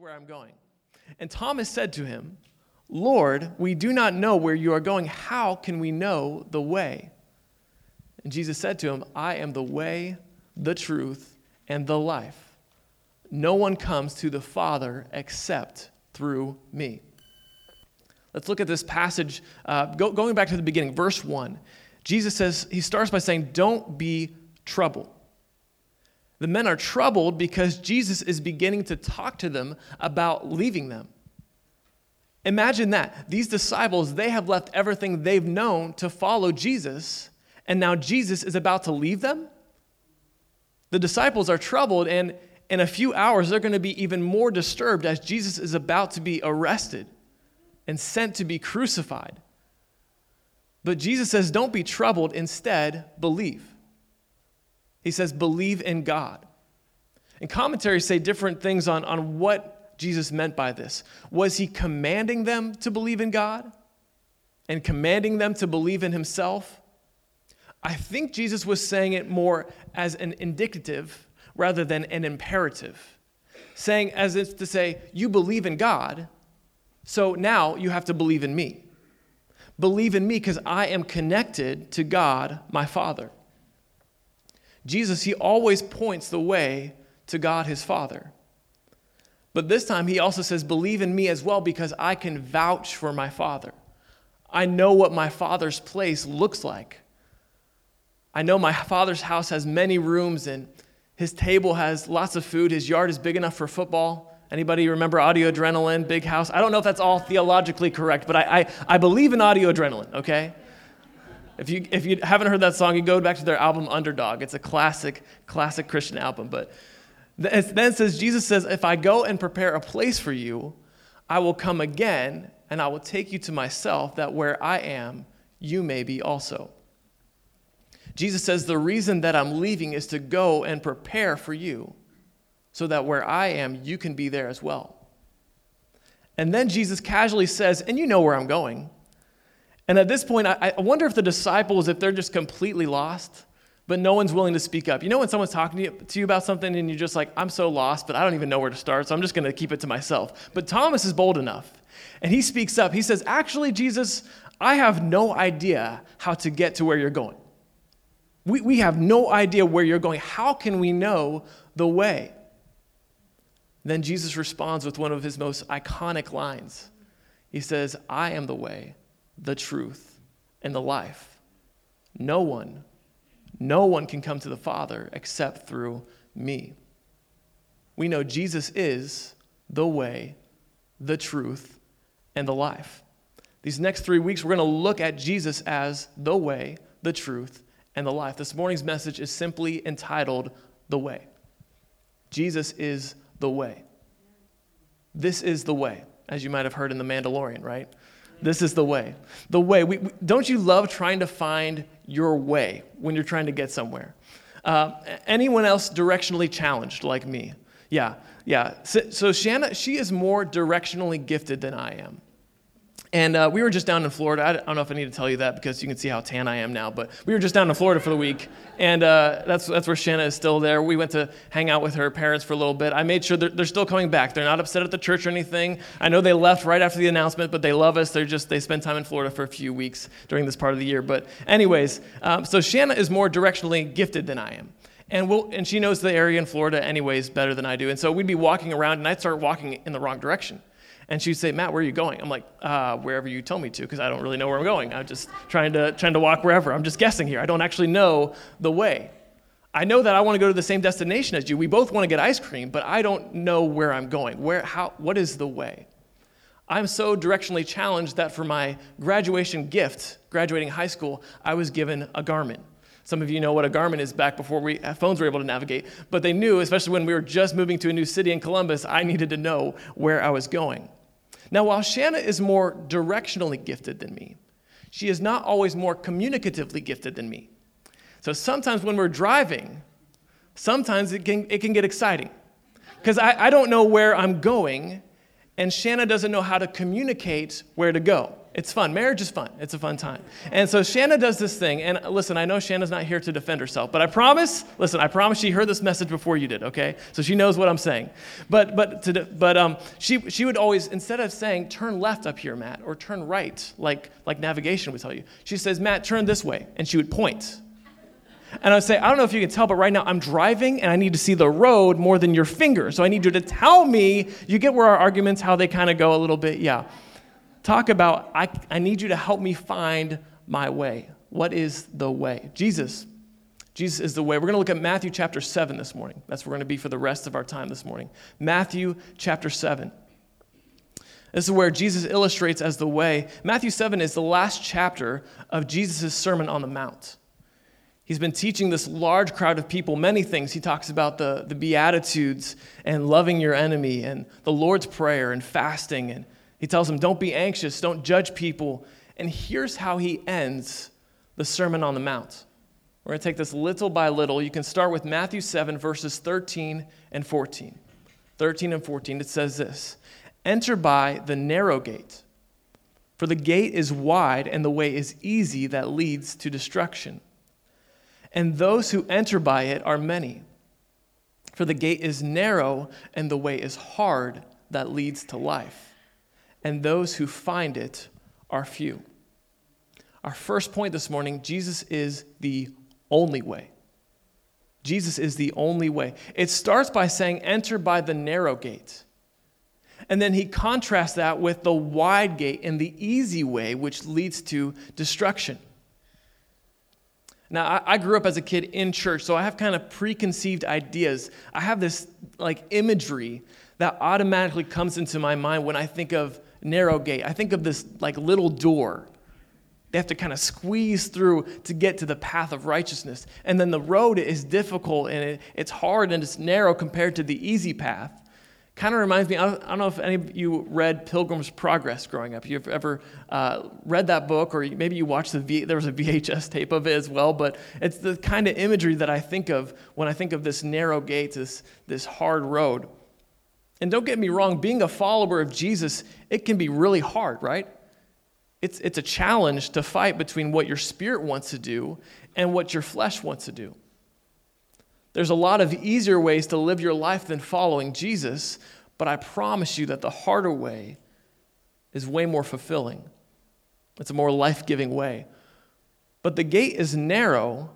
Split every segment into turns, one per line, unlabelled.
where I'm going. And Thomas said to him, Lord, we do not know where you are going. How can we know the way? And Jesus said to him, I am the way, the truth, and the life. No one comes to the Father except through me. Let's look at this passage, uh, go, going back to the beginning, verse 1. Jesus says, he starts by saying, Don't be troubled. The men are troubled because Jesus is beginning to talk to them about leaving them. Imagine that. These disciples, they have left everything they've known to follow Jesus, and now Jesus is about to leave them? The disciples are troubled, and in a few hours, they're going to be even more disturbed as Jesus is about to be arrested and sent to be crucified. But Jesus says, Don't be troubled, instead, believe. He says, Believe in God. And commentaries say different things on, on what Jesus meant by this. Was he commanding them to believe in God and commanding them to believe in himself? I think Jesus was saying it more as an indicative rather than an imperative, saying as if to say, You believe in God, so now you have to believe in me. Believe in me because I am connected to God, my Father. Jesus, he always points the way to God, his Father. But this time he also says, Believe in me as well because I can vouch for my Father. I know what my Father's place looks like. I know my Father's house has many rooms and his table has lots of food. His yard is big enough for football. Anybody remember audio adrenaline, big house? I don't know if that's all theologically correct, but I, I, I believe in audio adrenaline, okay? If you, if you haven't heard that song, you go back to their album Underdog. It's a classic, classic Christian album. But then says, Jesus says, If I go and prepare a place for you, I will come again and I will take you to myself, that where I am, you may be also. Jesus says, The reason that I'm leaving is to go and prepare for you so that where I am, you can be there as well. And then Jesus casually says, And you know where I'm going. And at this point, I, I wonder if the disciples, if they're just completely lost, but no one's willing to speak up. You know, when someone's talking to you, to you about something and you're just like, I'm so lost, but I don't even know where to start, so I'm just going to keep it to myself. But Thomas is bold enough. And he speaks up. He says, Actually, Jesus, I have no idea how to get to where you're going. We, we have no idea where you're going. How can we know the way? Then Jesus responds with one of his most iconic lines. He says, I am the way, the truth, and the life. No one, no one can come to the Father except through me. We know Jesus is the way, the truth, and the life. These next three weeks, we're going to look at Jesus as the way, the truth, and the life. This morning's message is simply entitled The Way. Jesus is the way. This is the way, as you might have heard in The Mandalorian, right? This is the way. The way. We, we, don't you love trying to find your way when you're trying to get somewhere? Uh, anyone else directionally challenged like me? Yeah, yeah. So, so Shanna, she is more directionally gifted than I am. And uh, we were just down in Florida. I don't know if I need to tell you that because you can see how tan I am now, but we were just down in Florida for the week. And uh, that's, that's where Shanna is still there. We went to hang out with her parents for a little bit. I made sure they're, they're still coming back. They're not upset at the church or anything. I know they left right after the announcement, but they love us. They're just, they spend time in Florida for a few weeks during this part of the year. But, anyways, um, so Shanna is more directionally gifted than I am. And, we'll, and she knows the area in Florida, anyways, better than I do. And so we'd be walking around, and I'd start walking in the wrong direction. And she'd say, Matt, where are you going? I'm like, uh, wherever you tell me to, because I don't really know where I'm going. I'm just trying to, trying to walk wherever. I'm just guessing here. I don't actually know the way. I know that I want to go to the same destination as you. We both want to get ice cream, but I don't know where I'm going. Where, how, what is the way? I'm so directionally challenged that for my graduation gift, graduating high school, I was given a Garmin. Some of you know what a Garmin is back before we, phones were able to navigate, but they knew, especially when we were just moving to a new city in Columbus, I needed to know where I was going. Now, while Shanna is more directionally gifted than me, she is not always more communicatively gifted than me. So sometimes when we're driving, sometimes it can, it can get exciting because I, I don't know where I'm going, and Shanna doesn't know how to communicate where to go. It's fun. Marriage is fun. It's a fun time. And so Shanna does this thing. And listen, I know Shanna's not here to defend herself, but I promise, listen, I promise she heard this message before you did, okay? So she knows what I'm saying. But, but, to, but um, she, she would always, instead of saying, turn left up here, Matt, or turn right, like, like navigation would tell you, she says, Matt, turn this way. And she would point. And I would say, I don't know if you can tell, but right now I'm driving and I need to see the road more than your finger. So I need you to tell me. You get where our arguments, how they kind of go a little bit? Yeah. Talk about, I, I need you to help me find my way. What is the way? Jesus. Jesus is the way. We're going to look at Matthew chapter 7 this morning. That's where we're going to be for the rest of our time this morning. Matthew chapter 7. This is where Jesus illustrates as the way. Matthew 7 is the last chapter of Jesus' Sermon on the Mount. He's been teaching this large crowd of people many things. He talks about the, the Beatitudes and loving your enemy and the Lord's Prayer and fasting. And he tells them, don't be anxious, don't judge people. And here's how he ends the Sermon on the Mount. We're going to take this little by little. You can start with Matthew 7, verses 13 and 14. 13 and 14, it says this Enter by the narrow gate, for the gate is wide and the way is easy that leads to destruction and those who enter by it are many. For the gate is narrow, and the way is hard that leads to life, and those who find it are few. Our first point this morning Jesus is the only way. Jesus is the only way. It starts by saying, Enter by the narrow gate. And then he contrasts that with the wide gate and the easy way, which leads to destruction. Now, I, grew up as a kid in church, so I have kind of preconceived ideas. I have this like imagery that automatically comes into my mind when I think of narrow gate. I think of this like little door. They have to kind of squeeze through to get to the path of righteousness. And then the road is difficult and it, it's hard and it's narrow compared to the easy path. Kind of reminds me, I don't, know if any of you read Pilgrim's Progress growing up. You've ever uh, read that book, or maybe you watched the, v, there was a VHS tape of it as well, but it's the kind of imagery that I think of when I think of this narrow gate, this, this hard road. And don't get me wrong, being a follower of Jesus, it can be really hard, right? It's, it's a challenge to fight between what your spirit wants to do and what your flesh wants to do. There's a lot of easier ways to live your life than following Jesus, but I promise you that the harder way is way more fulfilling. It's a more life giving way. But the gate is narrow,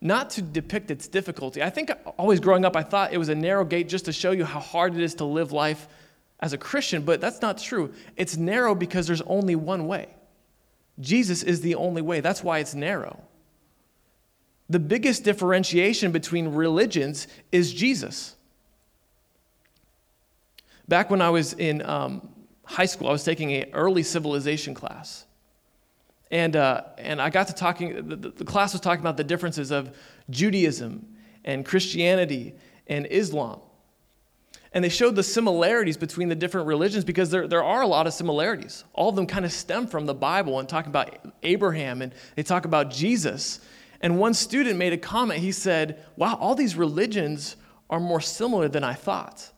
not to depict its difficulty. I think always growing up, I thought it was a narrow gate just to show you how hard it is to live life as a Christian, but that's not true. It's narrow because there's only one way. Jesus is the only way. That's why it's narrow. The biggest differentiation between religions is Jesus. Back when I was in um, high school, I was taking an early civilization class. And, uh, and I got to talking, the, the class was talking about the differences of Judaism and Christianity and Islam. And they showed the similarities between the different religions because there, there are a lot of similarities. All of them kind of stem from the Bible and talk about Abraham and they talk about Jesus. And one student made a comment. He said, Wow, all these religions are more similar than I thought.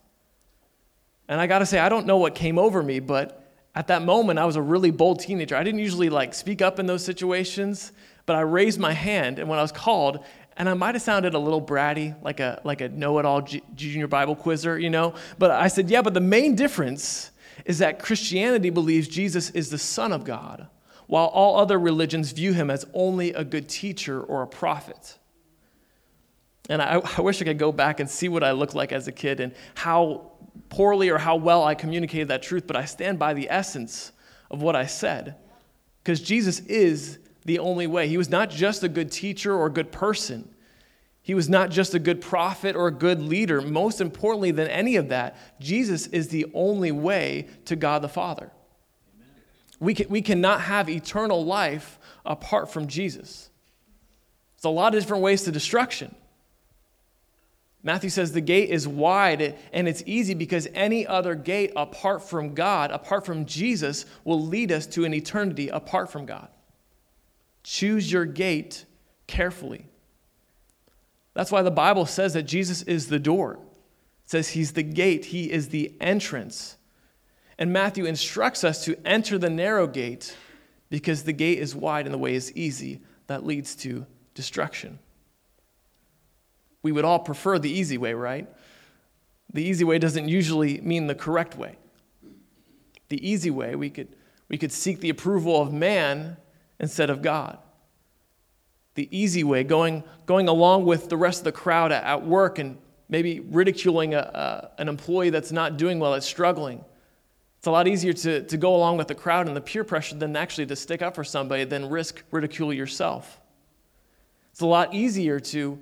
And I got to say, I don't know what came over me, but at that moment, I was a really bold teenager. I didn't usually like speak up in those situations, but I raised my hand, and when I was called, and I might have sounded a little bratty, like a like a know-it-all junior Bible quizzer, you know. But I said, yeah. But the main difference is that Christianity believes Jesus is the Son of God, while all other religions view him as only a good teacher or a prophet. And I, I, wish I could go back and see what I looked like as a kid and how poorly or how well I communicated that truth, but I stand by the essence of what I said. Because Jesus is the only way. He was not just a good teacher or a good person, he was not just a good prophet or a good leader. Most importantly than any of that, Jesus is the only way to God the Father. We, can, we cannot have eternal life apart from Jesus. There's a lot of different ways to destruction. Matthew says the gate is wide and it's easy because any other gate apart from God, apart from Jesus, will lead us to an eternity apart from God. Choose your gate carefully. That's why the Bible says that Jesus is the door. It says he's the gate, he is the entrance. And Matthew instructs us to enter the narrow gate because the gate is wide and the way is easy that leads to destruction. We would all prefer the easy way, right? The easy way doesn't usually mean the correct way. The easy way, we could, we could seek the approval of man instead of God. The easy way, going, going along with the rest of the crowd at, work and maybe ridiculing a, a, an employee that's not doing well, that's struggling. It's a lot easier to, to go along with the crowd and the peer pressure than actually to stick up for somebody than risk ridicule yourself. It's a lot easier to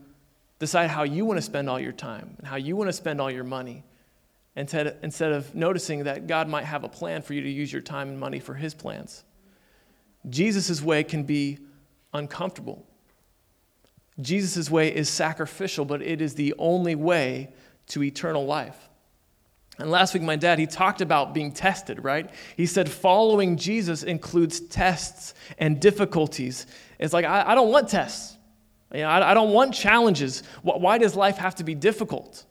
decide how you want to spend all your time and how you want to spend all your money instead, instead of noticing that God might have a plan for you to use your time and money for his plans. Jesus' way can be uncomfortable. Jesus' way is sacrificial, but it is the only way to eternal life. And last week, my dad, he talked about being tested, right? He said following Jesus includes tests and difficulties. It's like, I, I don't want tests. You know, I, I don't want challenges. Why does life have to be difficult?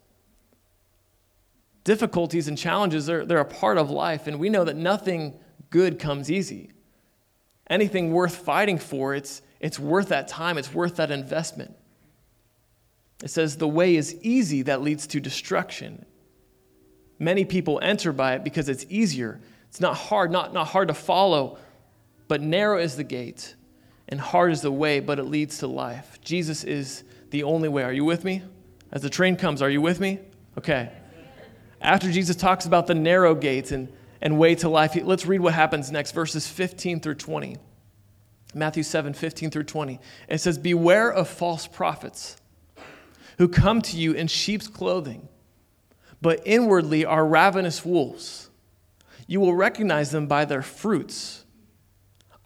Difficulties and challenges, they're, they're a part of life, and we know that nothing good comes easy. Anything worth fighting for, it's, it's worth that time, it's worth that investment. It says, The way is easy that leads to destruction. Many people enter by it because it's easier. It's not hard, not, not hard to follow, but narrow is the gate and hard is the way, but it leads to life. Jesus is the only way. Are you with me? As the train comes, are you with me? Okay. After Jesus talks about the narrow gates and, and way to life, let's read what happens next, verses 15 through 20. Matthew 7, 15 through 20. It says, Beware of false prophets who come to you in sheep's clothing, but inwardly are ravenous wolves. You will recognize them by their fruits.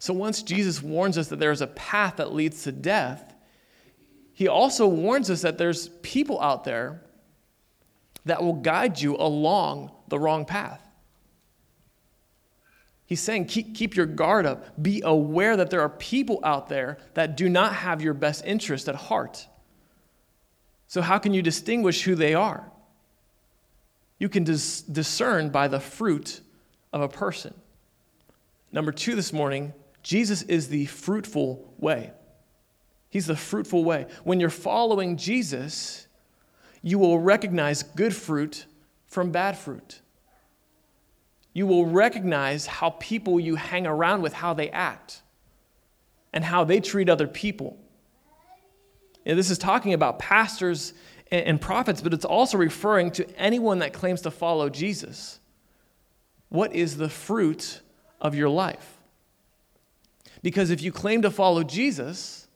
So once Jesus warns us that there's a path that leads to death, he also warns us that there's people out there that will guide you along the wrong path. He's saying, keep, keep your guard up. Be aware that there are people out there that do not have your best interest at heart. So, how can you distinguish who they are? You can dis- discern by the fruit of a person. Number two this morning Jesus is the fruitful way. He's the fruitful way. When you're following Jesus, you will recognize good fruit from bad fruit. You will recognize how people you hang around with, how they act, and how they treat other people. And this is talking about pastors and prophets, but it's also referring to anyone that claims to follow Jesus. What is the fruit of your life? Because if you claim to follow Jesus,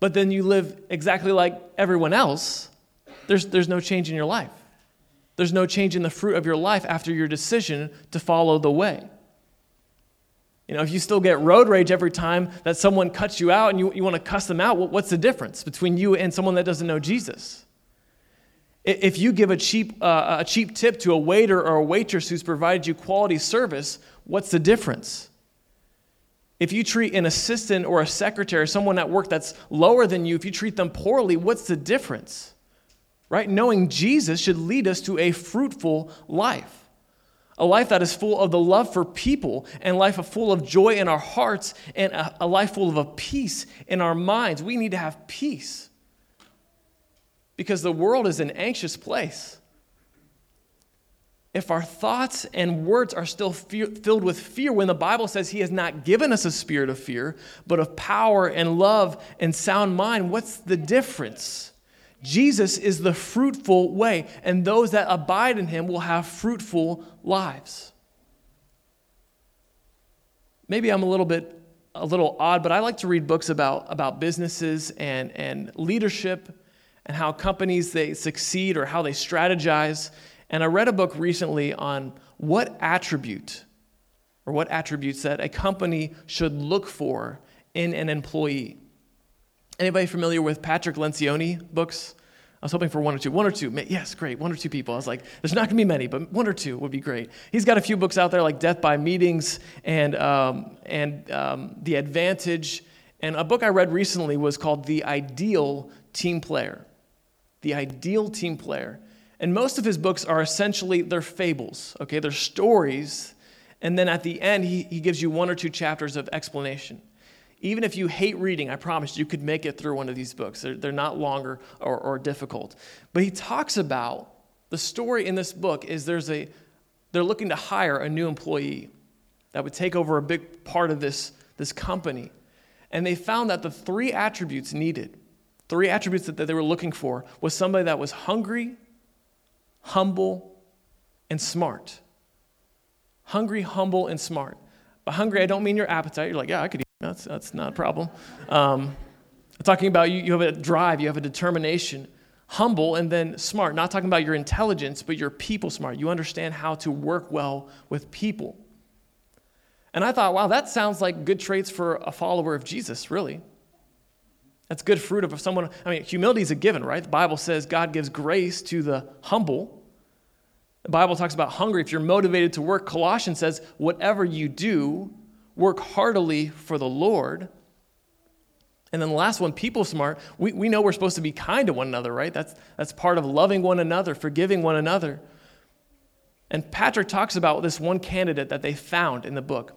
but then you live exactly like everyone else, there's, there's no change in your life. There's no change in the fruit of your life after your decision to follow the way. You know, if you still get road rage every time that someone cuts you out and you, you want to cuss them out, what's the difference between you and someone that doesn't know Jesus? If you give a cheap, uh, a cheap tip to a waiter or a waitress who's provided you quality service, what's the difference? If you treat an assistant or a secretary, someone at work that's lower than you, if you treat them poorly, what's the difference? Right? Knowing Jesus should lead us to a fruitful life. A life that is full of the love for people and life full of joy in our hearts and a, life full of a peace in our minds. We need to have peace because the world is an anxious place if our thoughts and words are still filled with fear when the Bible says He has not given us a spirit of fear, but of power and love and sound mind, what's the difference? Jesus is the fruitful way, and those that abide in Him will have fruitful lives. Maybe I'm a little bit a little odd, but I like to read books about, about businesses and, and leadership and how companies they succeed or how they strategize. And I read a book recently on what attribute or what attributes that a company should look for in an employee. Anybody familiar with Patrick Lencioni books? I was hoping for one or two. One or two. Yes, great. One or two people. I was like, there's not going to be many, but one or two would be great. He's got a few books out there like Death by Meetings and, um, and um, The Advantage. And a book I read recently was called The Ideal Team Player. The Ideal Team Player. And most of his books are essentially, they're fables, okay? They're stories. And then at the end, he, he gives you one or two chapters of explanation. Even if you hate reading, I promise you could make it through one of these books. They're, they're not longer or, or difficult. But he talks about the story in this book is there's a, they're looking to hire a new employee that would take over a big part of this, this company. And they found that the three attributes needed, three attributes that, that they were looking for, was somebody that was hungry, humble, and smart. Hungry, humble, and smart. By hungry, I don't mean your appetite. You're like, yeah, I could eat. That's, that's not a problem. Um, talking about you, you have a drive, you have a determination. Humble and then smart. Not talking about your intelligence, but your people smart. You understand how to work well with people. And I thought, wow, that sounds like good traits for a follower of Jesus, really. That's good fruit of someone. I mean, humility is a given, right? The Bible says God gives grace to the humble. The Bible talks about hungry. If you're motivated to work, Colossians says, whatever you do, work heartily for the Lord. And then the last one, people smart. We, we know we're supposed to be kind to one another, right? That's, that's part of loving one another, forgiving one another. And Patrick talks about this one candidate that they found in the book,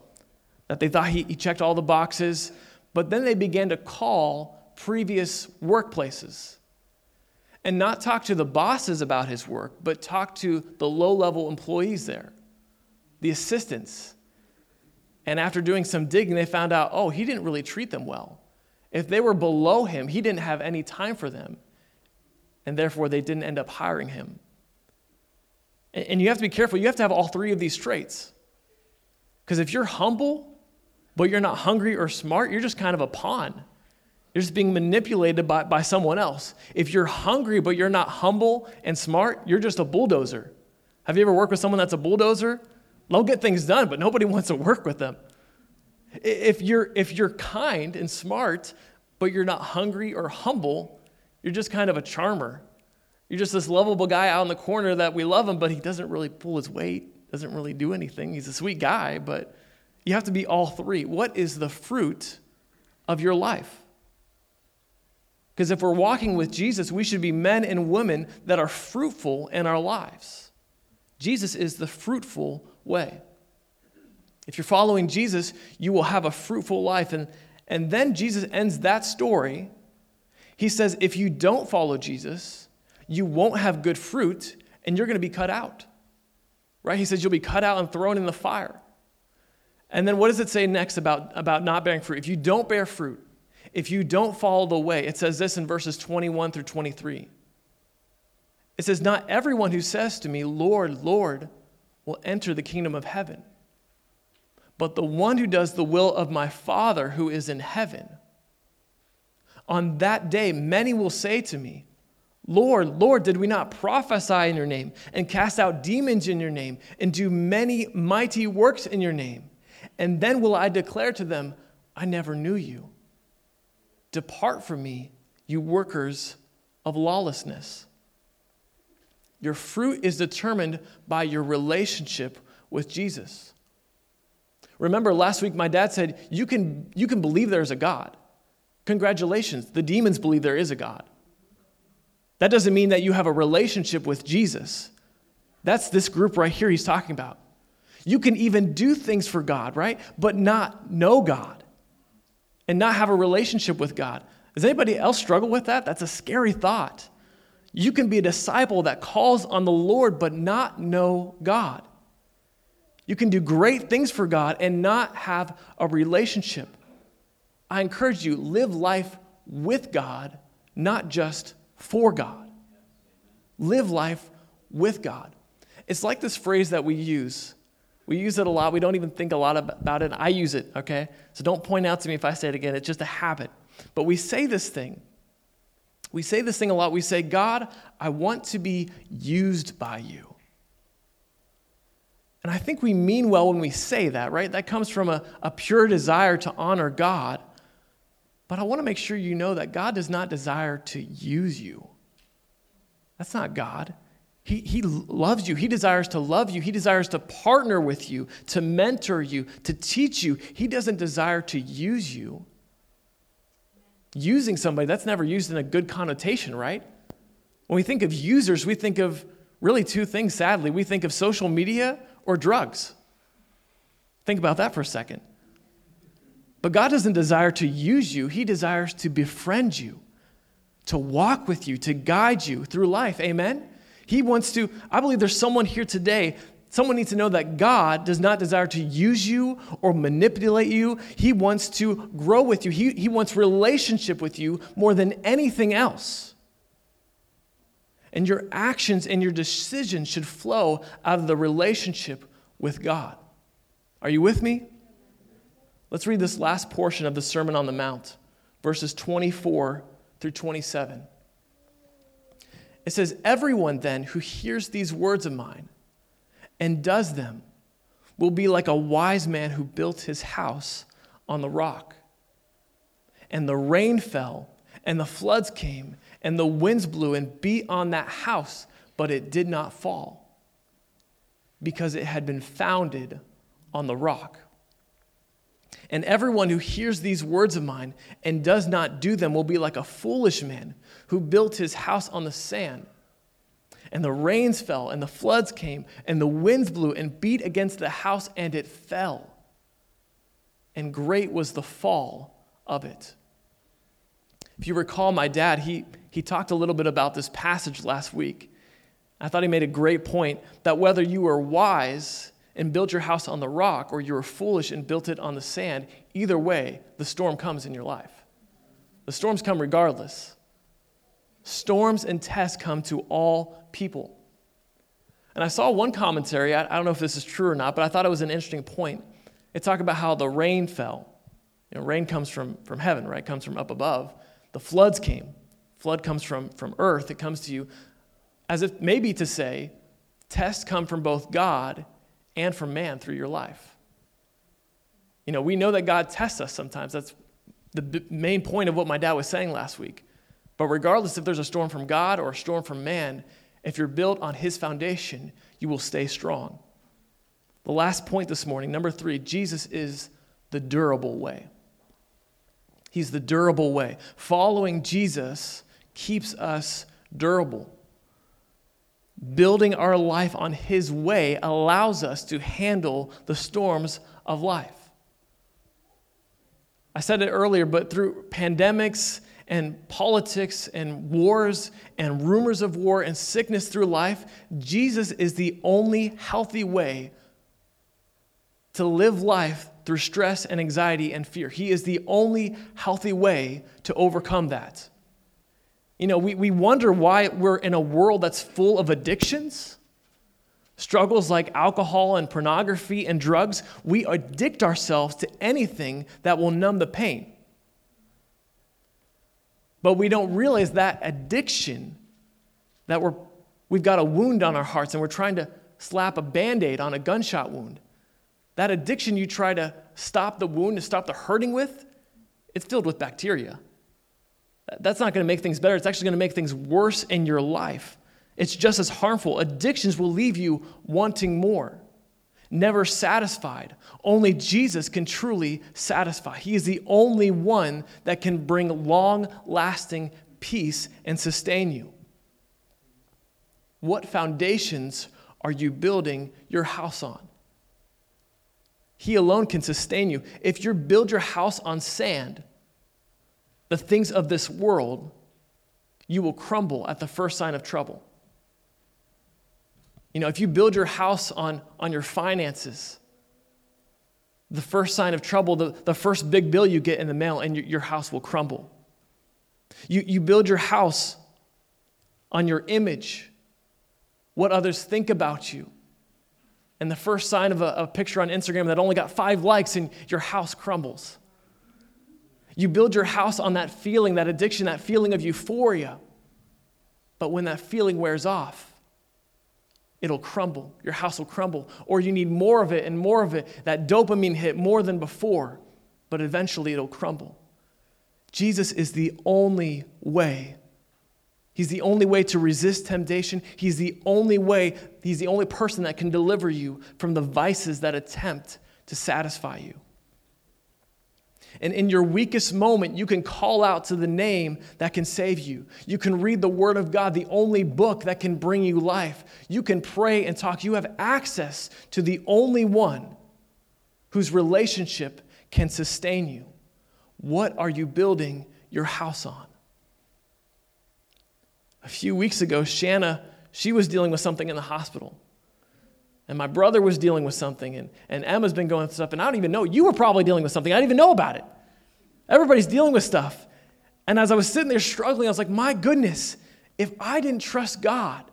that they thought he, he checked all the boxes, but then they began to call previous workplaces and not talk to the bosses about his work, but talk to the low level employees there, the assistants, and after doing some digging, they found out, oh, he didn't really treat them well. If they were below him, he didn't have any time for them. And therefore, they didn't end up hiring him. And you have to be careful. You have to have all three of these traits. Because if you're humble, but you're not hungry or smart, you're just kind of a pawn. You're just being manipulated by, by someone else. If you're hungry, but you're not humble and smart, you're just a bulldozer. Have you ever worked with someone that's a bulldozer? They'll get things done, but nobody wants to work with them. If you're, if you're kind and smart, but you're not hungry or humble, you're just kind of a charmer. You're just this lovable guy out in the corner that we love him, but he doesn't really pull his weight, doesn't really do anything. He's a sweet guy, but you have to be all three. What is the fruit of your life? Because if we're walking with Jesus, we should be men and women that are fruitful in our lives. Jesus is the fruitful way. If you're following Jesus, you will have a fruitful life. And, and then Jesus ends that story. He says, if you don't follow Jesus, you won't have good fruit and you're going to be cut out. Right? He says you'll be cut out and thrown in the fire. And then what does it say next about, about not bearing fruit? If you don't bear fruit, if you don't follow the way, it says this in verses 21 through 23. It says, Not everyone who says to me, Lord, Lord, will enter the kingdom of heaven, but the one who does the will of my Father who is in heaven. On that day, many will say to me, Lord, Lord, did we not prophesy in your name and cast out demons in your name and do many mighty works in your name? And then will I declare to them, I never knew you. Depart from me, you workers of lawlessness. Your fruit is determined by your relationship with Jesus. Remember, last week my dad said, You can, you can believe there's a God. Congratulations, the demons believe there is a God. That doesn't mean that you have a relationship with Jesus. That's this group right here he's talking about. You can even do things for God, right? But not know God and not have a relationship with God. Does anybody else struggle with that? That's a scary thought. You can be a disciple that calls on the Lord but not know God. You can do great things for God and not have a relationship. I encourage you, live life with God, not just for God. Live life with God. It's like this phrase that we use. We use it a lot. We don't even think a lot about it. I use it, okay? So don't point out to me if I say it again. It's just a habit. But we say this thing we say this thing a lot. We say, God, I want to be used by you. And I think we mean well when we say that, right? That comes from a, a pure desire to honor God. But I want to make sure you know that God does not desire to use you. That's not God. He, he loves you. He desires to love you. He desires to partner with you, to mentor you, to teach you. He doesn't desire to use you. Using somebody, that's never used in a good connotation, right? When we think of users, we think of really two things, sadly. We think of social media or drugs. Think about that for a second. But God doesn't desire to use you, He desires to befriend you, to walk with you, to guide you through life. Amen? He wants to, I believe there's someone here today. Someone needs to know that God does not desire to use you or manipulate you. He wants to grow with you. He, he wants relationship with you more than anything else. And your actions and your decisions should flow out of the relationship with God. Are you with me? Let's read this last portion of the Sermon on the Mount, verses 24 through 27. It says, Everyone then who hears these words of mine and does them will be like a wise man who built his house on the rock. And the rain fell, and the floods came, and the winds blew and beat on that house, but it did not fall, because it had been founded on the rock. And everyone who hears these words of mine and does not do them will be like a foolish man who built his house on the sand. And the rains fell, and the floods came, and the winds blew and beat against the house, and it fell. And great was the fall of it. If you recall, my dad, he, he talked a little bit about this passage last week. I thought he made a great point that whether you are wise and built your house on the rock, or you were foolish and built it on the sand, either way, the storm comes in your life. The storms come regardless. Storms and tests come to all people. And I saw one commentary, I, don't know if this is true or not, but I thought it was an interesting point. It talked about how the rain fell. You know, rain comes from, from heaven, right? It comes from up above. The floods came. Flood comes from, from earth. It comes to you as if maybe to say, tests come from both God and from man through your life. You know, we know that God tests us sometimes. That's the main point of what my dad was saying last week. But regardless if there's a storm from God or a storm from man, if you're built on his foundation, you will stay strong. The last point this morning, number three, Jesus is the durable way. He's the durable way. Following Jesus keeps us durable. Building our life on His way allows us to handle the storms of life. I said it earlier, but through pandemics and politics and wars and rumors of war and sickness through life, Jesus is the only healthy way to live life through stress and anxiety and fear. He is the only healthy way to overcome that. You know, we, we wonder why we're in a world that's full of addictions, struggles like alcohol and pornography and drugs. We addict ourselves to anything that will numb the pain. But we don't realize that addiction, that we're, we've got a wound on our hearts and we're trying to slap a band aid on a gunshot wound. That addiction you try to stop the wound, to stop the hurting with, it's filled with bacteria. That's not going to make things better. It's actually going to make things worse in your life. It's just as harmful. Addictions will leave you wanting more, never satisfied. Only Jesus can truly satisfy. He is the only one that can bring long lasting peace and sustain you. What foundations are you building your house on? He alone can sustain you. If you build your house on sand, the things of this world, you will crumble at the first sign of trouble. You know, if you build your house on, on your finances, the first sign of trouble, the, the first big bill you get in the mail, and your, your house will crumble. You, you build your house on your image, what others think about you. And the first sign of a, a picture on Instagram that only got five likes, and your house crumbles. You build your house on that feeling, that addiction, that feeling of euphoria. But when that feeling wears off, it'll crumble. Your house will crumble. Or you need more of it and more of it, that dopamine hit more than before, but eventually it'll crumble. Jesus is the only way. He's the only way to resist temptation. He's the only way, he's the only person that can deliver you from the vices that attempt to satisfy you. And in your weakest moment, you can call out to the name that can save you. You can read the Word of God, the only book that can bring you life. You can pray and talk. You have access to the only one whose relationship can sustain you. What are you building your house on? A few weeks ago, Shanna, she was dealing with something in the hospital. And my brother was dealing with something, and, and Emma's been going through stuff, and I don't even know. You were probably dealing with something. I didn't even know about it. Everybody's dealing with stuff. And as I was sitting there struggling, I was like, my goodness, if I didn't trust God,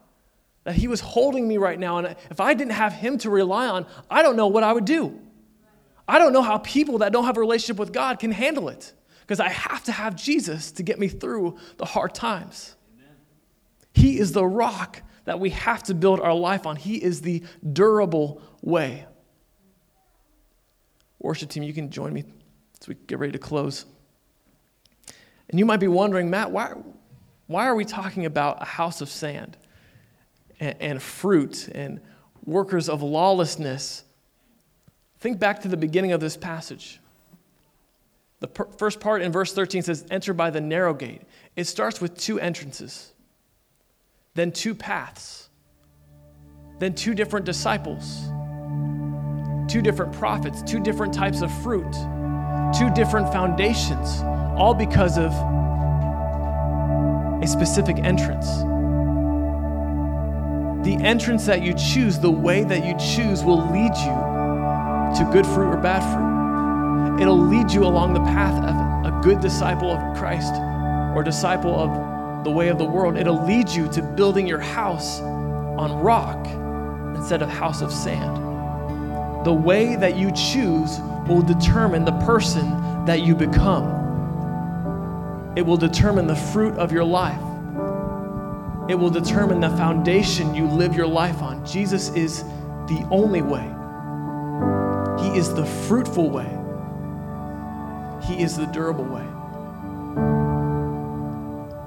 that He was holding me right now, and if I didn't have Him to rely on, I don't know what I would do. I don't know how people that don't have a relationship with God can handle it because I have to have Jesus to get me through the hard times. Amen. He is the rock that we have to build our life on. He is the durable way. Worship team, you can join me as we get ready to close. And you might be wondering, Matt, why, why are we talking about a house of sand and, and fruit and workers of lawlessness? Think back to the beginning of this passage. The per- first part in verse 13 says, Enter by the narrow gate. It starts with two entrances then two paths, then two different disciples, two different prophets, two different types of fruit, two different foundations, all because of a specific entrance. The entrance that you choose, the way that you choose, will lead you to good fruit or bad fruit. It'll lead you along the path of a good disciple of Christ or disciple of the way of the world. It'll lead you to building your house on rock instead of house of sand. The way that you choose will determine the person that you become. It will determine the fruit of your life. It will determine the foundation you live your life on. Jesus is the only way. He is the fruitful way. He is the durable way.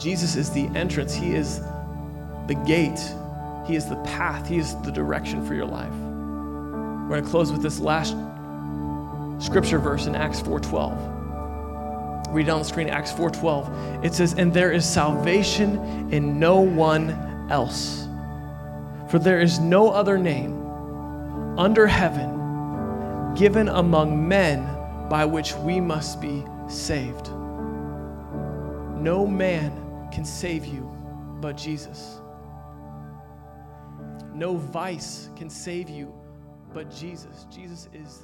Jesus is the entrance, He is the gate, He is the path, He is the direction for your life. We're going to close with this last scripture verse in Acts 4:12. Read it on the screen, Acts 4:12. It says, "And there is salvation in no one else, for there is no other name under heaven given among men by which we must be saved." No man can save you but Jesus. No vice can save you but Jesus. Jesus is